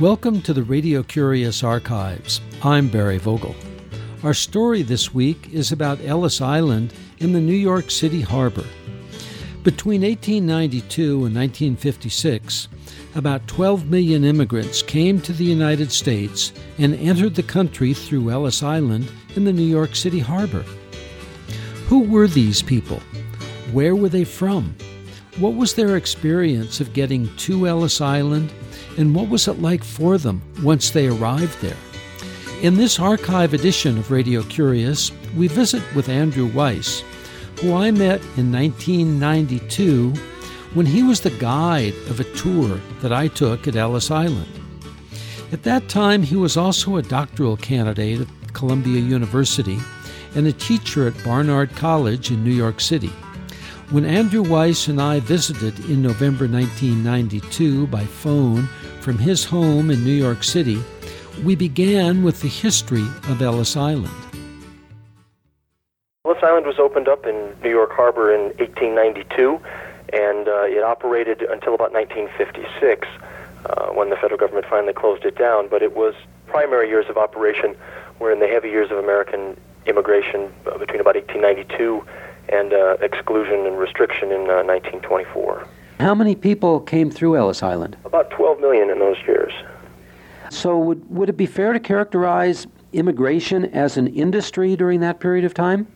Welcome to the Radio Curious Archives. I'm Barry Vogel. Our story this week is about Ellis Island in the New York City harbor. Between 1892 and 1956, about 12 million immigrants came to the United States and entered the country through Ellis Island in the New York City harbor. Who were these people? Where were they from? What was their experience of getting to Ellis Island and what was it like for them once they arrived there? In this archive edition of Radio Curious, we visit with Andrew Weiss, who I met in 1992 when he was the guide of a tour that I took at Ellis Island. At that time, he was also a doctoral candidate at Columbia University and a teacher at Barnard College in New York City. When Andrew Weiss and I visited in November 1992 by phone from his home in New York City, we began with the history of Ellis Island. Ellis Island was opened up in New York Harbor in 1892, and uh, it operated until about 1956 uh, when the federal government finally closed it down. But it was primary years of operation were in the heavy years of American immigration uh, between about 1892 and uh, exclusion and restriction in 1924. Uh, How many people came through Ellis Island? About 12 million in those years. So, would, would it be fair to characterize immigration as an industry during that period of time?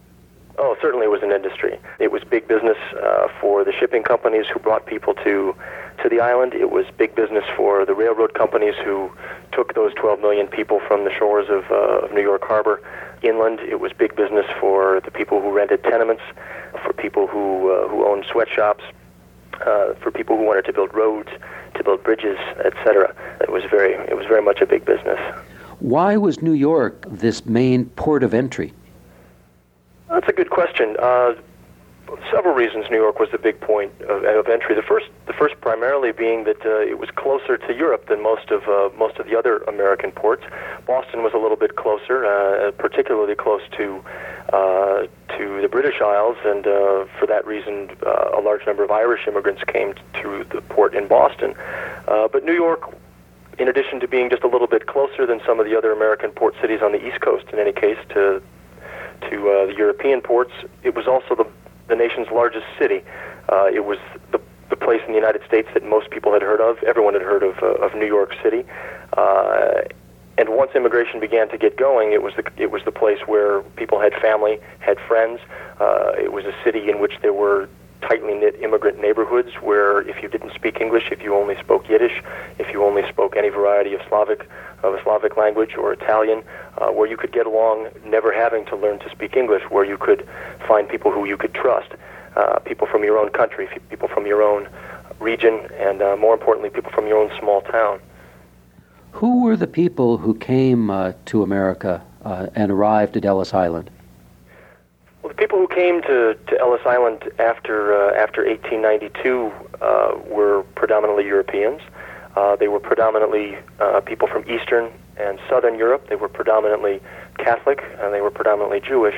Oh, certainly it was an industry. It was big business uh, for the shipping companies who brought people to to the island. It was big business for the railroad companies who took those 12 million people from the shores of, uh, of New York Harbor inland. It was big business for the people who rented tenements, for people who uh, who owned sweatshops, uh, for people who wanted to build roads, to build bridges, etc. It was very it was very much a big business. Why was New York this main port of entry? That's a good question. Uh, several reasons New York was the big point of, of, entry. The first, the first primarily being that uh, it was closer to Europe than most of uh, most of the other American ports. Boston was a little bit closer, uh, particularly close to uh, to the British Isles, and uh, for that reason, uh, a large number of Irish immigrants came through the port in Boston. but New York in addition to being just a little bit closer than some of the other American port cities on the East Coast, in any case, to to uh, the European ports. It was also the, the nation's largest city. Uh, it was the, the place in the United States that most people had heard of. Everyone had heard of, uh, of New York City. Uh, and once immigration began to get going, it was the it was the place where people had family, had friends. Uh, it was a city in which there were tightly knit immigrant neighborhoods where if you didn't speak English, if you only spoke Yiddish, if you only spoke any variety of Slavic of a Slavic language or Italian, uh, where you could get along never having to learn to speak English, where you could find people who you could trust, uh, people from your own country, people from your own region, and uh, more importantly, people from your own small town. Who were the people who came uh, to America uh, and arrived at Ellis Island? Well, the people who came to, to Ellis Island after uh, after 1892 uh, were predominantly Europeans. Uh, they were predominantly uh, people from Eastern and Southern Europe. They were predominantly Catholic and they were predominantly Jewish.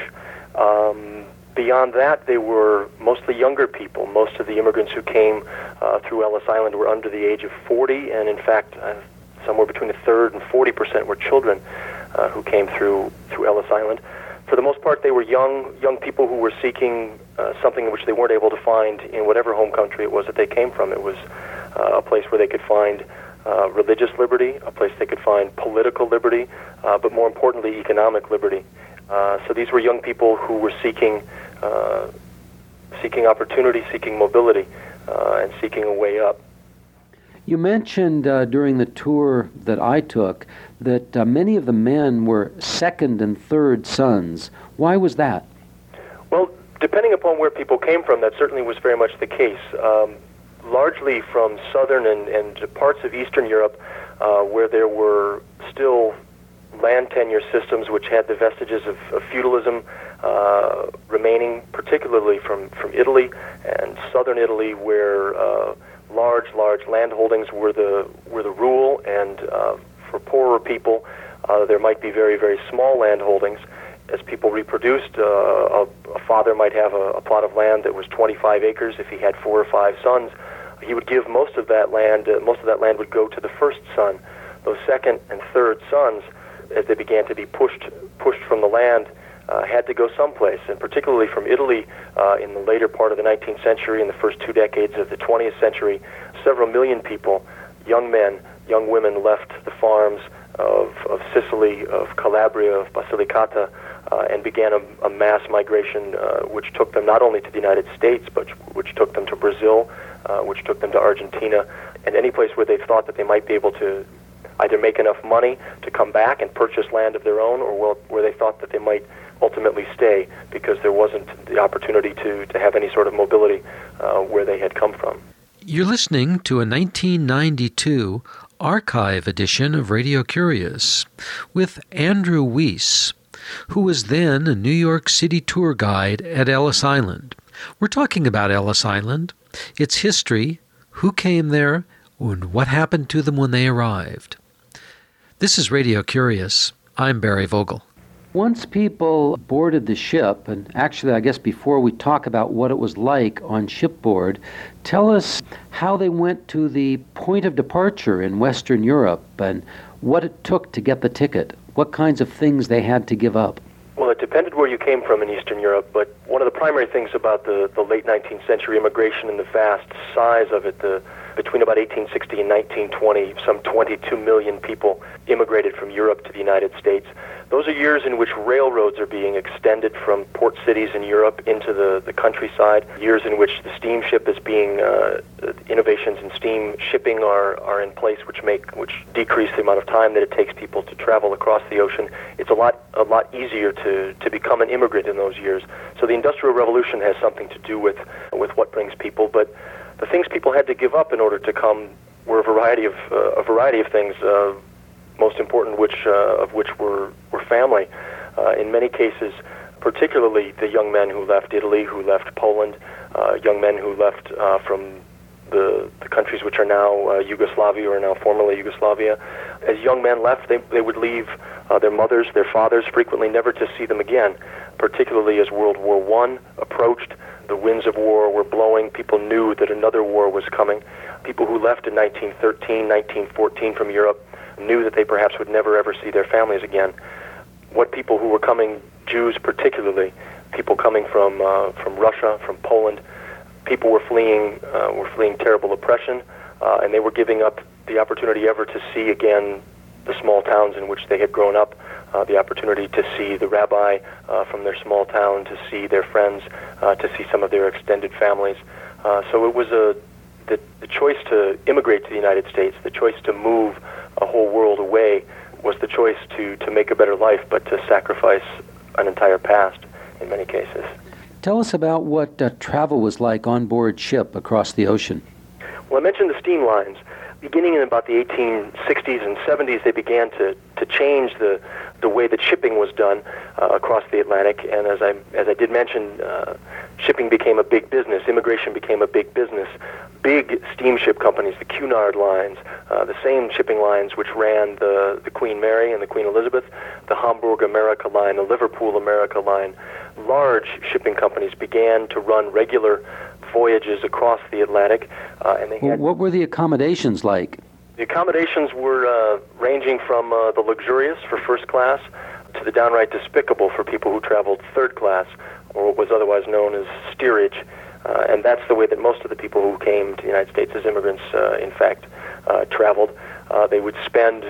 Um, beyond that, they were mostly younger people. Most of the immigrants who came uh, through Ellis Island were under the age of 40, and in fact, uh, somewhere between a third and 40 percent were children uh, who came through through Ellis Island for the most part, they were young young people who were seeking uh, something which they weren't able to find in whatever home country it was that they came from. It was uh, a place where they could find uh, religious liberty, a place they could find political liberty, uh, but more importantly, economic liberty. Uh, so these were young people who were seeking uh, seeking opportunity, seeking mobility, uh, and seeking a way up. You mentioned uh, during the tour that I took that uh, many of the men were second and third sons. Why was that? Well, depending upon where people came from, that certainly was very much the case. Um, largely from southern and, and parts of Eastern Europe, uh, where there were still land tenure systems which had the vestiges of, of feudalism uh, remaining, particularly from, from Italy and southern Italy, where uh, large, large land holdings were the were the rule, and uh, for poorer people, uh, there might be very, very small land holdings. As people reproduced, uh, a, a father might have a, a plot of land that was 25 acres if he had four or five sons. he would give most of that land. Uh, most of that land would go to the first son. Those second and third sons, as they began to be pushed pushed from the land, uh, had to go someplace, and particularly from Italy uh, in the later part of the 19th century and the first two decades of the 20th century, several million people, young men, young women, left the farms of, of Sicily, of Calabria, of Basilicata, uh, and began a, a mass migration uh, which took them not only to the United States, but which took them to Brazil, uh, which took them to Argentina, and any place where they thought that they might be able to either make enough money to come back and purchase land of their own, or where they thought that they might ultimately stay because there wasn't the opportunity to, to have any sort of mobility uh, where they had come from. You're listening to a 1992 archive edition of Radio Curious with Andrew Weiss, who was then a New York City tour guide at Ellis Island. We're talking about Ellis Island, its history, who came there, and what happened to them when they arrived. This is Radio Curious. I'm Barry Vogel. Once people boarded the ship, and actually, I guess before we talk about what it was like on shipboard, tell us how they went to the point of departure in Western Europe and what it took to get the ticket, what kinds of things they had to give up. Well, it depended where you came from in Eastern Europe, but one of the primary things about the, the late 19th century immigration and the vast size of it, the between about 1860 and 1920, some 22 million people immigrated from Europe to the United States. Those are years in which railroads are being extended from port cities in Europe into the, the countryside, years in which the steamship is being, uh, innovations in steam shipping are, are in place which make, which decrease the amount of time that it takes people to travel across the ocean. It's a lot, a lot easier to, to become an immigrant in those years. So the Industrial Revolution has something to do with, with what brings people, but the things people had to give up in order to come were a variety of, uh, a variety of things. Uh, most important which uh, of which were were family. Uh, in many cases, particularly the young men who left Italy, who left Poland, uh, young men who left uh, from the, the countries which are now uh, Yugoslavia or now formerly Yugoslavia. As young men left, they, they would leave uh, their mothers, their fathers, frequently never to see them again, particularly as World War I approached. The winds of war were blowing. People knew that another war was coming. People who left in 1913, 1914 from Europe knew that they perhaps would never ever see their families again. What people who were coming, Jews particularly, people coming from uh, from Russia, from Poland, people were fleeing uh, were fleeing terrible oppression, uh, and they were giving up the opportunity ever to see again the small towns in which they had grown up, uh, the opportunity to see the rabbi uh, from their small town, to see their friends, uh, to see some of their extended families. Uh, so it was a the, the choice to immigrate to the United States, the choice to move a whole world away was the choice to, to make a better life, but to sacrifice an entire past in many cases. Tell us about what uh, travel was like on board ship across the ocean. Well, I mentioned the steam lines. Beginning in about the 1860s and 70s, they began to, to change the, the way that shipping was done uh, across the Atlantic. And as I, as I did mention, uh, shipping became a big business. Immigration became a big business big steamship companies, the Cunard lines, uh, the same shipping lines which ran the, the Queen Mary and the Queen Elizabeth, the Hamburg America line, the Liverpool America line, large shipping companies began to run regular voyages across the Atlantic. Uh, and they had, what were the accommodations like? The accommodations were uh, ranging from uh, the luxurious for first class to the downright despicable for people who traveled third class, or what was otherwise known as steerage. Uh, and that's the way that most of the people who came to the United States as immigrants, uh, in fact, uh, traveled. Uh, they would spend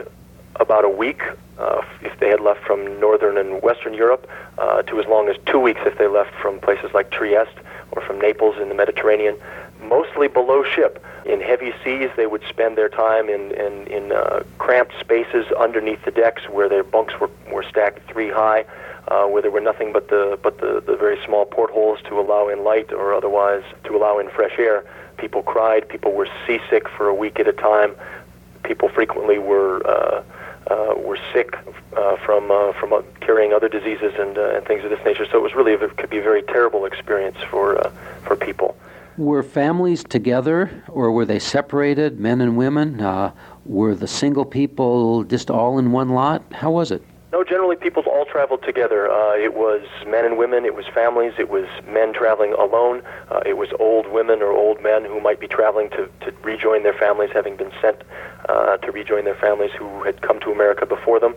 about a week uh, if they had left from northern and western Europe, uh, to as long as two weeks if they left from places like Trieste or from Naples in the Mediterranean. Mostly below ship. In heavy seas, they would spend their time in, in, in uh, cramped spaces underneath the decks where their bunks were, were stacked three high uh, where there were nothing but the but the, the very small portholes to allow in light or otherwise to allow in fresh air. People cried. People were seasick for a week at a time. People frequently were uh, uh, were sick uh, from uh, from carrying other diseases and, uh, and things of this nature. So it was really a, could be a very terrible experience for uh, for people. Were families together or were they separated, men and women? Uh, were the single people just all in one lot? How was it? No, generally people all traveled together. Uh, it was men and women, it was families, it was men traveling alone, uh, it was old women or old men who might be traveling to, to rejoin their families, having been sent uh, to rejoin their families who had come to America before them.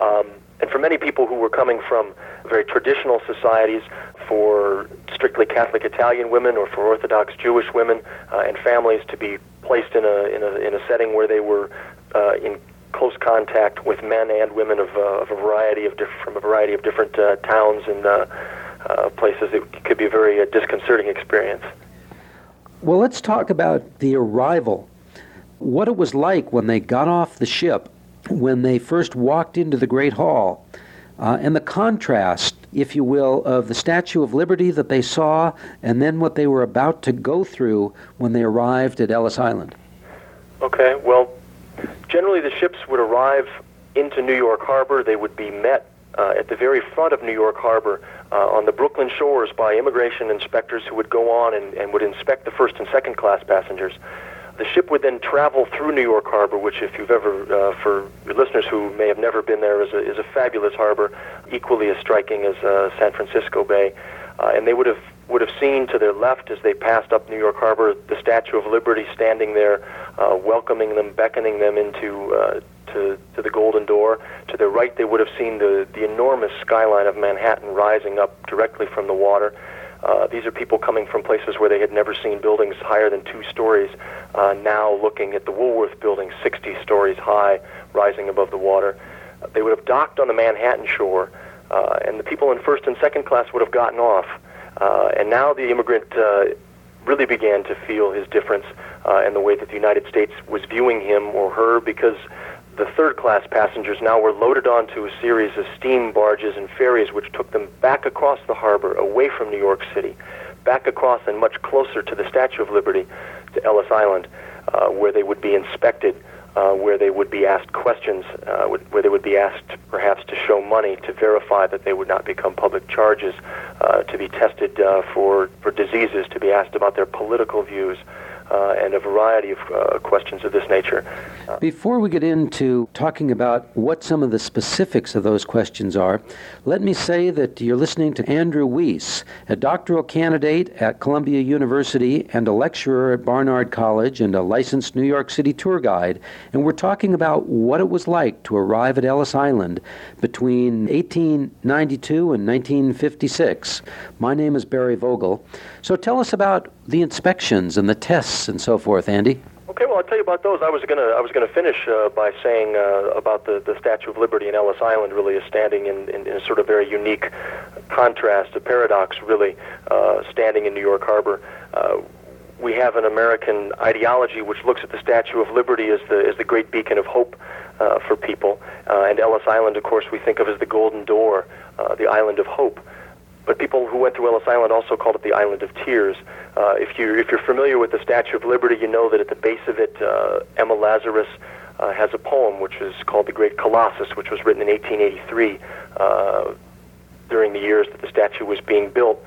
Um, and for many people who were coming from very traditional societies, for strictly Catholic Italian women or for Orthodox Jewish women uh, and families to be placed in a, in a, in a setting where they were uh, in close contact with men and women of, uh, of a variety of diff- from a variety of different uh, towns and uh, uh, places. It could be a very uh, disconcerting experience. Well, let's talk about the arrival. What it was like when they got off the ship, when they first walked into the Great Hall, uh, and the contrast, if you will, of the Statue of Liberty that they saw, and then what they were about to go through when they arrived at Ellis Island. Okay, well, generally the ships would arrive into New York Harbor. They would be met uh, at the very front of New York Harbor uh, on the Brooklyn shores by immigration inspectors who would go on and, and would inspect the first and second class passengers. The ship would then travel through New York Harbor, which, if you've ever, uh, for listeners who may have never been there, is a, is a fabulous harbor, equally as striking as uh, San Francisco Bay. Uh, and they would have would have seen to their left as they passed up New York Harbor the Statue of Liberty standing there, uh, welcoming them, beckoning them into uh, to, to the Golden Door. To their right, they would have seen the, the enormous skyline of Manhattan rising up directly from the water. Uh, these are people coming from places where they had never seen buildings higher than two stories, uh, now looking at the Woolworth building 60 stories high, rising above the water. Uh, they would have docked on the Manhattan shore, uh, and the people in first and second class would have gotten off. Uh, and now the immigrant uh, really began to feel his difference uh, in the way that the United States was viewing him or her because the third class passengers now were loaded onto a series of steam barges and ferries which took them back across the harbor, away from New York City, back across and much closer to the Statue of Liberty, to Ellis Island, uh, where they would be inspected uh, where they would be asked questions, uh, where they would be asked perhaps to show money to verify that they would not become public charges, uh, to be tested uh, for, for diseases, to be asked about their political views, uh, and a variety of uh, questions of this nature. Before we get into talking about what some of the specifics of those questions are, let me say that you're listening to Andrew Weiss, a doctoral candidate at Columbia University and a lecturer at Barnard College and a licensed New York City tour guide, and we're talking about what it was like to arrive at Ellis Island between 1892 and 1956. My name is Barry Vogel. So tell us about the inspections and the tests and so forth, Andy. Okay, well, I'll tell you about those. I was gonna I was gonna finish uh, by saying uh, about the, the Statue of Liberty in Ellis Island, really is standing in, in, in, a sort of very unique contrast, a paradox, really, uh, standing in New York Harbor. Uh, we have an American ideology which looks at the Statue of Liberty as the as the great beacon of hope uh, for people, uh, and Ellis Island, of course, we think of as the Golden Door, the island of hope. But people who went through Ellis Island also called it the Island of Tears. Uh, if you if you're familiar with the Statue of Liberty, you know that at the base of it, uh, Emma Lazarus uh, has a poem which is called The Great Colossus, which was written in 1883 uh, during the years that the statue was being built.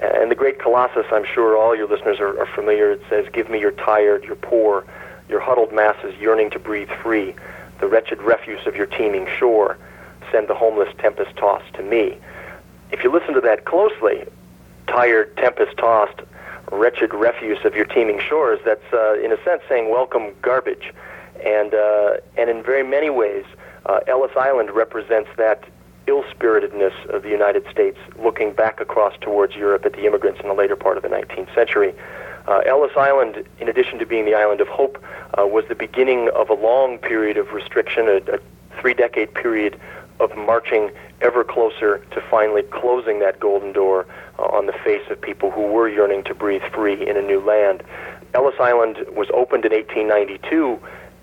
And the Great Colossus, I'm sure all your listeners are, are familiar. It says, "Give me your tired, your poor, your huddled masses yearning to breathe free, the wretched refuse of your teeming shore. Send the homeless tempest tossed to me." If you listen to that closely, tired, tempest tossed, wretched refuse of your teeming shores, that's uh, in a sense saying welcome garbage. And, uh, and in very many ways, uh, Ellis Island represents that ill spiritedness of the United States looking back across towards Europe at the immigrants in the later part of the 19th century. Uh, Ellis Island, in addition to being the island of hope, uh, was the beginning of a long period of restriction, a, a three decade period of marching ever closer to finally closing that golden door uh, on the face of people who were yearning to breathe free in a new land. Ellis Island was opened in 1892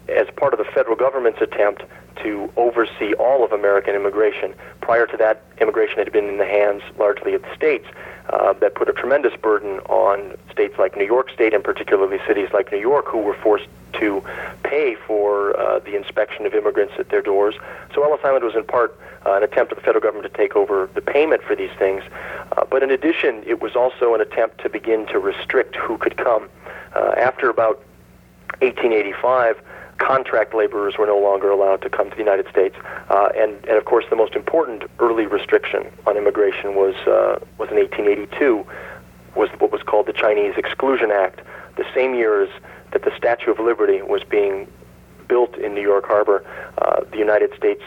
as part of the federal government's attempt to oversee all of American immigration. Prior to that, immigration had been in the hands largely of the states. Uh, that put a tremendous burden on states like New York State, and particularly cities like New York, who were forced to pay for uh, the inspection of immigrants at their doors. So Ellis Island was in part uh, an attempt of the federal government to take over the payment for these things. Uh, but in addition, it was also an attempt to begin to restrict who could come. Uh, after about 1885, contract laborers were no longer allowed to come to the United States. Uh, and, and of course, the most important early restriction on immigration was, uh, was in 1882, was what was called the Chinese Exclusion Act, the same years that the Statue of Liberty was being built in New York Harbor. Uh, the United States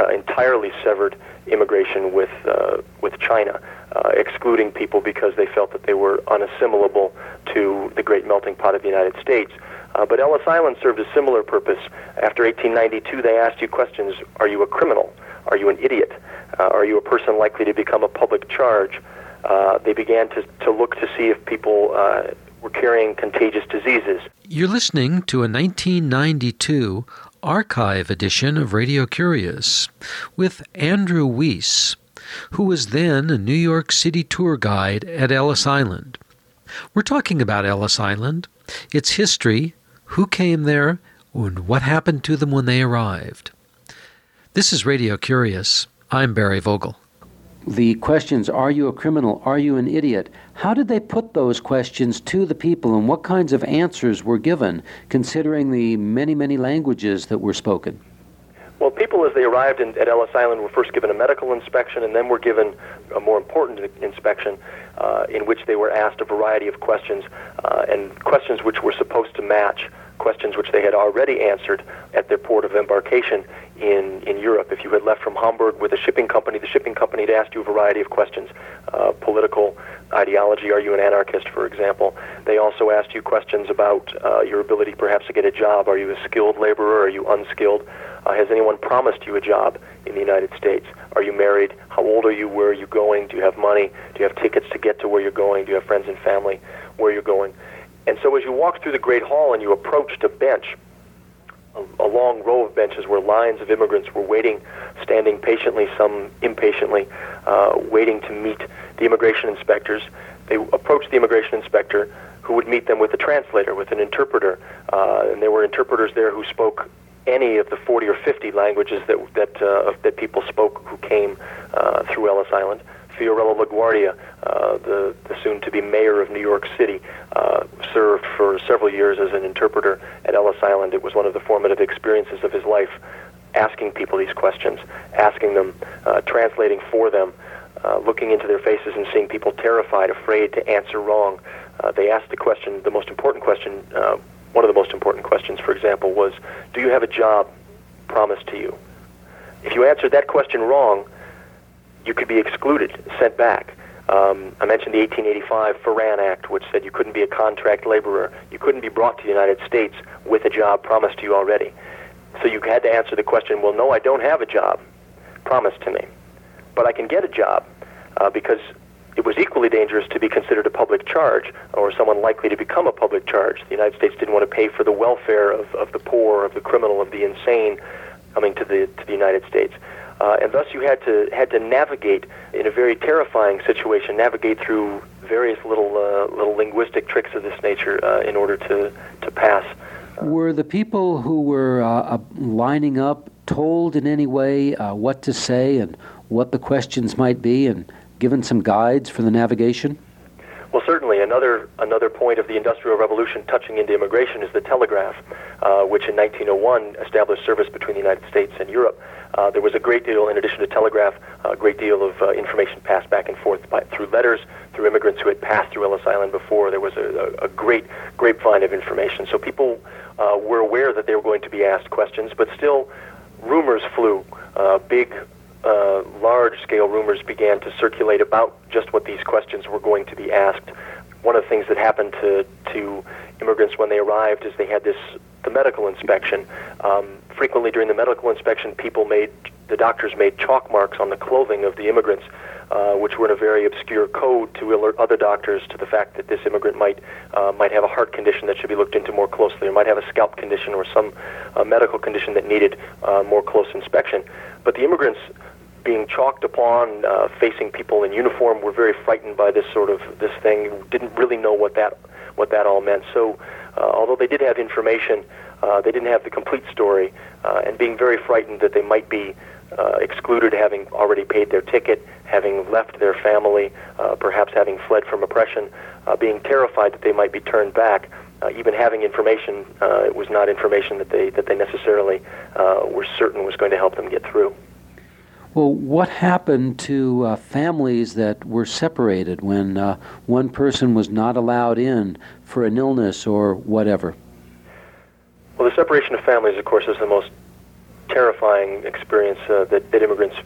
uh, entirely severed immigration with, uh, with China. Uh, excluding people because they felt that they were unassimilable to the great melting pot of the United States. Uh, but Ellis Island served a similar purpose. After 1892, they asked you questions Are you a criminal? Are you an idiot? Uh, are you a person likely to become a public charge? They began to, to look to see if people were carrying contagious diseases. You're listening to a 1992 archive edition of Radio Curious with Andrew Weiss, who was then a New York City tour guide at Ellis Island. We're talking about Ellis Island, its history, who came there, and what happened to them when they arrived. This is Radio Curious. I'm Barry Vogel. The questions Are you a criminal? Are you an idiot? How did they put those questions to the people, and what kinds of answers were given, considering the many, many languages that were spoken? Well, people as they arrived in, at Ellis Island were first given a medical inspection and then were given a more important inspection uh, in which they were asked a variety of questions uh, and questions which were supposed to match questions which they had already answered at their port of embarkation in, in Europe. If you had left from Hamburg with a shipping company, the shipping company had asked you a variety of questions uh, political ideology. Are you an anarchist, for example? They also asked you questions about uh, your ability perhaps to get a job. Are you a skilled laborer? Are you unskilled? Uh, has anyone promised you a job in the United States? Are you married? How old are you? Where are you going? Do you have money? Do you have tickets to get to where you're going? Do you have friends and family where you're going? And so as you walked through the Great Hall and you approached a bench, a, a long row of benches where lines of immigrants were waiting, standing patiently, some impatiently, uh, waiting to meet the immigration inspectors. They approached the immigration inspector, who would meet them with a translator, with an interpreter. Uh, and there were interpreters there who spoke any of the 40 or 50 languages that that uh, that people spoke who came uh, through Ellis Island. Fiorello LaGuardia, uh, the, the soon-to-be mayor of New York City, uh, served for several years as an interpreter at Ellis Island. It was one of the formative experiences of his life, asking people these questions, asking them, uh, translating for them, uh, looking into their faces and seeing people terrified, afraid to answer wrong. Uh, they asked the question, the most important question, uh, one of the most important questions, for example, was, do you have a job promised to you? If you answered that question wrong, you could be excluded, sent back. Um, I mentioned the 1885 Foran Act, which said you couldn't be a contract laborer. You couldn't be brought to the United States with a job promised to you already. So you had to answer the question, well, no, I don't have a job promised to me, but I can get a job uh, because it was equally dangerous to be considered a public charge or someone likely to become a public charge. The United States didn't want to pay for the welfare of, of the poor, of the criminal, of the insane coming to the, to the United States. Uh, and thus you had to had to navigate in a very terrifying situation, navigate through various little uh, little linguistic tricks of this nature uh, in order to to pass. Were the people who were uh, uh, lining up told in any way uh, what to say and what the questions might be, and given some guides for the navigation? Another another point of the Industrial Revolution touching into immigration is the telegraph, uh, which in 1901 established service between the United States and Europe. Uh, there was a great deal, in addition to telegraph, a great deal of uh, information passed back and forth by, through letters, through immigrants who had passed through Ellis Island before. There was a, a, a great grapevine of information. So people uh, were aware that they were going to be asked questions, but still, rumors flew. Uh, big uh, large-scale rumors began to circulate about just what these questions were going to be asked. One of the things that happened to to immigrants when they arrived is they had this the medical inspection. Um, frequently during the medical inspection, people made the doctors made chalk marks on the clothing of the immigrants, uh, which were in a very obscure code to alert other doctors to the fact that this immigrant might uh, might have a heart condition that should be looked into more closely, or might have a scalp condition or some uh, medical condition that needed uh, more close inspection. But the immigrants being chalked upon, uh, facing people in uniform, were very frightened by this sort of this thing. Didn't really know what that what that all meant. So, uh, although they did have information, uh, they didn't have the complete story, uh, and being very frightened that they might be uh, excluded, having already paid their ticket, having left their family, uh, perhaps having fled from oppression, uh, being terrified that they might be turned back. uh, even having information, uh, it was not information that they that they necessarily uh, were certain was going to help them get through. Well, what happened to uh, families that were separated when uh, one person was not allowed in for an illness or whatever? Well, the separation of families, of course, is the most terrifying experience uh, that, that immigrants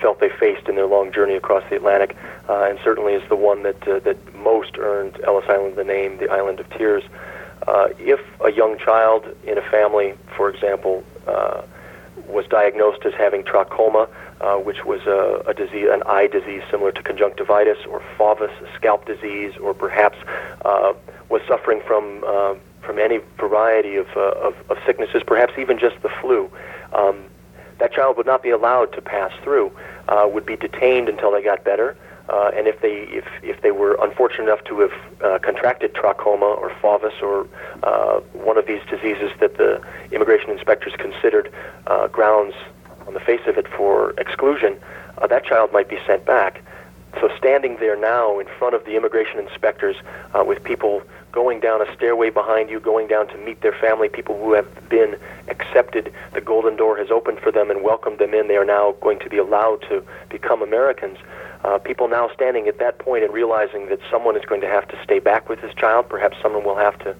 felt they faced in their long journey across the Atlantic, uh, and certainly is the one that uh, that most earned Ellis Island the name, the Island of Tears. Uh, if a young child in a family, for example, was diagnosed as having trachoma, uh, which was a, a disease, an eye disease similar to conjunctivitis, or FAVUS, scalp disease, or perhaps uh, was suffering from uh, from any variety of, uh, of, of sicknesses, perhaps even just the flu. Um, that child would not be allowed to pass through, uh, would be detained until they got better. Uh, and if they if, if they were unfortunate enough to have uh, contracted trachoma or FAVUS or uh, one of these diseases that the immigration inspectors considered uh, grounds on the face of it for exclusion, uh, that child might be sent back. So standing there now in front of the immigration inspectors uh, with people going down a stairway behind you, going down to meet their family, people who have been accepted, the golden door has opened for them and welcomed them in. They are now going to be allowed to become Americans. Uh, people now standing at that point and realizing that someone is going to have to stay back with this child. Perhaps someone will have to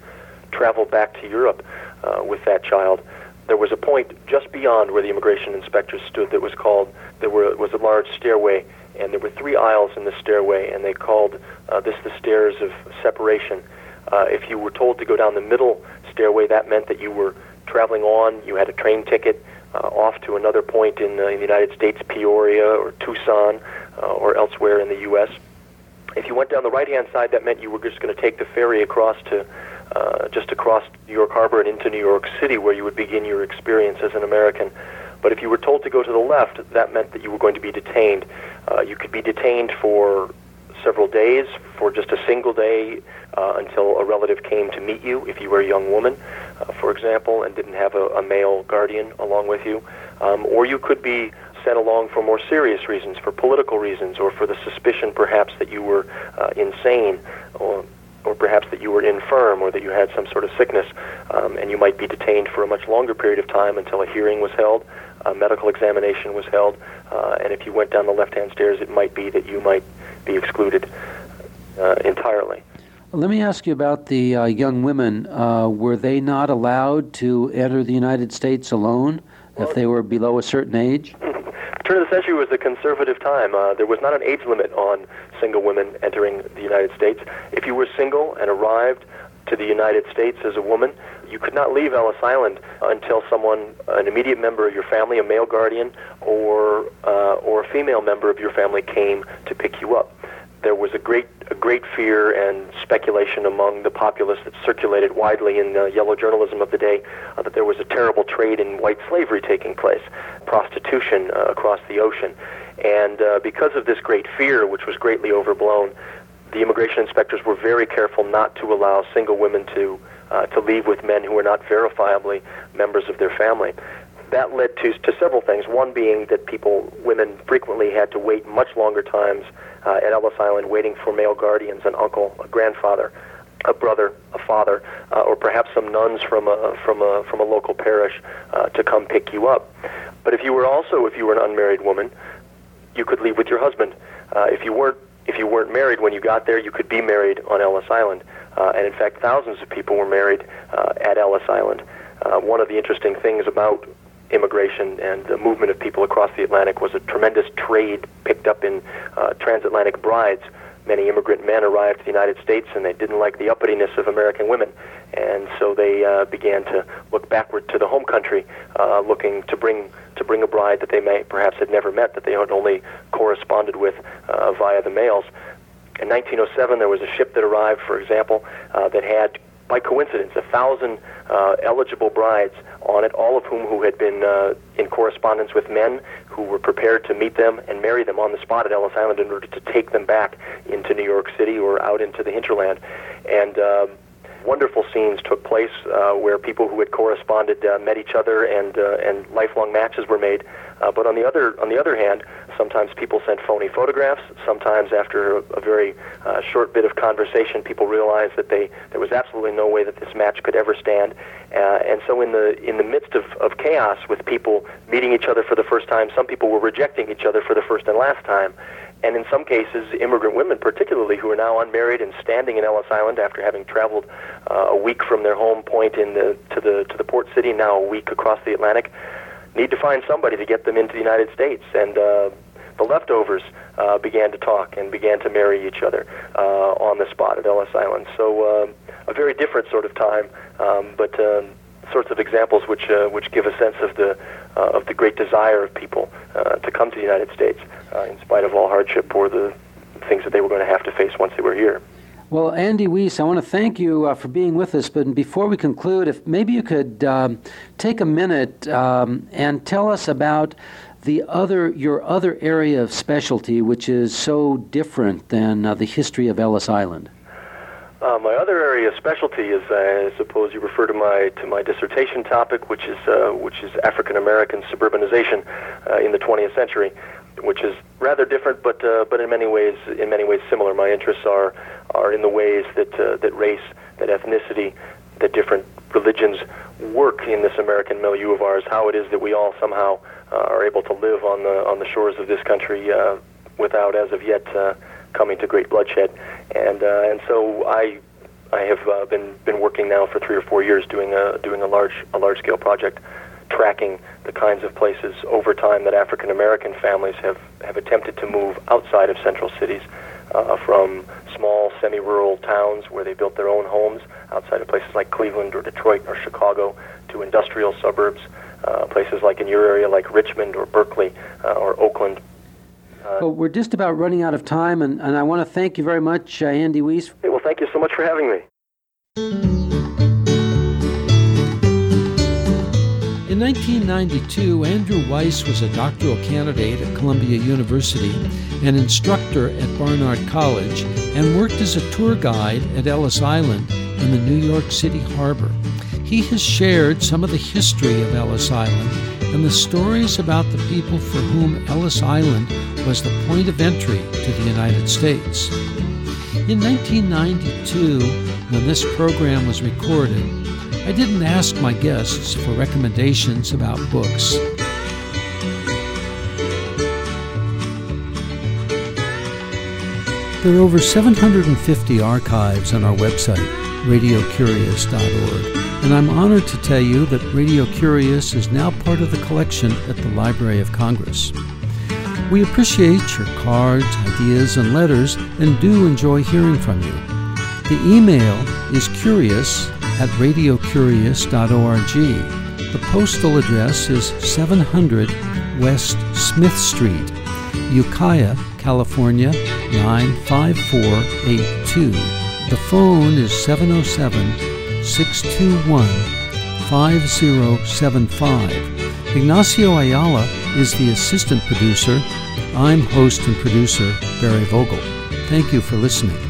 travel back to Europe uh, with that child. There was a point just beyond where the immigration inspectors stood that was called, there were, was a large stairway and there were three aisles in the stairway, and they called uh, this the stairs of separation. Uh, if you were told to go down the middle stairway, that meant that you were traveling on. You had a train ticket uh, off to another point in, uh, in the United States, Peoria or Tucson uh, or elsewhere in the U.S. If you went down the right-hand side, that meant you were just going to take the ferry across to uh, just across New York Harbor and into New York City, where you would begin your experience as an American. But if you were told to go to the left, that meant that you were going to be detained. Uh, you could be detained for several days, for just a single day, uh, until a relative came to meet you. If you were a young woman, uh, for example, and didn't have a, a male guardian along with you, um, or you could be sent along for more serious reasons, for political reasons, or for the suspicion perhaps that you were uh, insane, or or perhaps that you were infirm or that you had some sort of sickness, um, and you might be detained for a much longer period of time until a hearing was held, a medical examination was held, uh, and if you went down the left-hand stairs, it might be that you might be excluded uh, entirely. Let me ask you about the uh, young women. Uh, were they not allowed to enter the United States alone if they were below a certain age? Turn of the century was a conservative time. Uh, there was not an age limit on single women entering the United States. If you were single and arrived to the United States as a woman, you could not leave Ellis Island until someone, an immediate member of your family, a male guardian, or uh, or a female member of your family came to pick you up there was a great a great fear and speculation among the populace that circulated widely in the yellow journalism of the day uh, that there was a terrible trade in white slavery taking place, prostitution uh, across the ocean, and uh, because of this great fear, which was greatly overblown, the immigration inspectors were very careful not to allow single women to uh, to leave with men who were not verifiably members of their family that led to, to several things. One being that people, women, frequently had to wait much longer times uh, at Ellis Island waiting for male guardians, an uncle, a grandfather, a brother, a father, uh, or perhaps some nuns from a from a from a local parish uh, to come pick you up. But if you were also if you were an unmarried woman, you could leave with your husband. Uh, if you weren't if you weren't married when you got there, you could be married on Ellis Island. Uh, and in fact, thousands of people were married uh, at Ellis Island. Uh, one of the interesting things about immigration and the movement of people across the Atlantic was a tremendous trade picked up in uh, transatlantic brides. Many immigrant men arrived to the United States and they didn't like the uppityness of American women. And so they uh, began to look backward to the home country, uh, looking to bring to bring a bride that they may perhaps had never met, that they had only corresponded with uh, via the mails. In 1907, there was a ship that arrived, for example, uh, that had by coincidence, a thousand uh, eligible brides on it, all of whom who had been uh, in correspondence with men who were prepared to meet them and marry them on the spot at Ellis Island in order to take them back into New York City or out into the hinterland. And uh, wonderful scenes took place uh, where people who had corresponded uh, met each other and uh, and lifelong matches were made. Uh, but on the other on the other hand, sometimes people sent phony photographs. Sometimes after a, a very uh, short bit of conversation, people realized that they there was absolutely no way that this match could ever stand. And so in the in the midst of, of chaos, with people meeting each other for the first time, some people were rejecting each other for the first and last time. And in some cases, immigrant women, particularly who are now unmarried and standing in Ellis Island after having traveled uh, a week from their home point in the, to the to the port city, now a week across the Atlantic, need to find somebody to get them into the United States. And uh, the leftovers uh, began to talk and began to marry each other uh, on the spot at Ellis Island. So uh, a very different sort of time, um, but um, sorts of examples which uh, which give a sense of the uh, of the great desire of people uh, to come to the United States uh, in spite of all hardship or the things that they were going to have to face once they were here. Well, Andy Weiss, I want to thank you uh, for being with us. But before we conclude, if maybe you could um, take a minute um, and tell us about the other your other area of specialty, which is so different than uh, the history of Ellis Island. Uh, my other area of specialty is, uh, I suppose, you refer to my to my dissertation topic, which is uh, which is African American suburbanization uh, in the 20th century, which is rather different, but uh, but in many ways in many ways similar. My interests are are in the ways that uh, that race, that ethnicity, that different religions work in this American milieu of ours. How it is that we all somehow are able to live on the on the shores of this country without, as of yet coming to great bloodshed. And uh, and so I I have uh, been been working now for three or four years doing a doing a large a large scale project tracking the kinds of places over time that African American families have, have attempted to move outside of central cities uh, from small semi-rural towns where they built their own homes outside of places like Cleveland or Detroit or Chicago to industrial suburbs, uh, places like in your area like Richmond or Berkeley uh, or Oakland uh, well, we're just about running out of time, and, and I want to thank you very much, uh, Andy Weiss. Hey, well, thank you so much for having me. In 1992, Andrew Weiss was a doctoral candidate at Columbia University, an instructor at Barnard College, and worked as a tour guide at Ellis Island in the New York City harbor. He has shared some of the history of Ellis Island and the stories about the people for whom Ellis Island was the point of entry to the United States. In 1992, when this program was recorded, I didn't ask my guests for recommendations about books. There are over 750 archives on our website, radiocurious.org and I'm honored to tell you that Radio Curious is now part of the collection at the Library of Congress. We appreciate your cards, ideas, and letters and do enjoy hearing from you. The email is curious at radiocurious.org. The postal address is 700 West Smith Street, Ukiah, California 95482. The phone is 707 621 5075. Ignacio Ayala is the assistant producer. I'm host and producer Barry Vogel. Thank you for listening.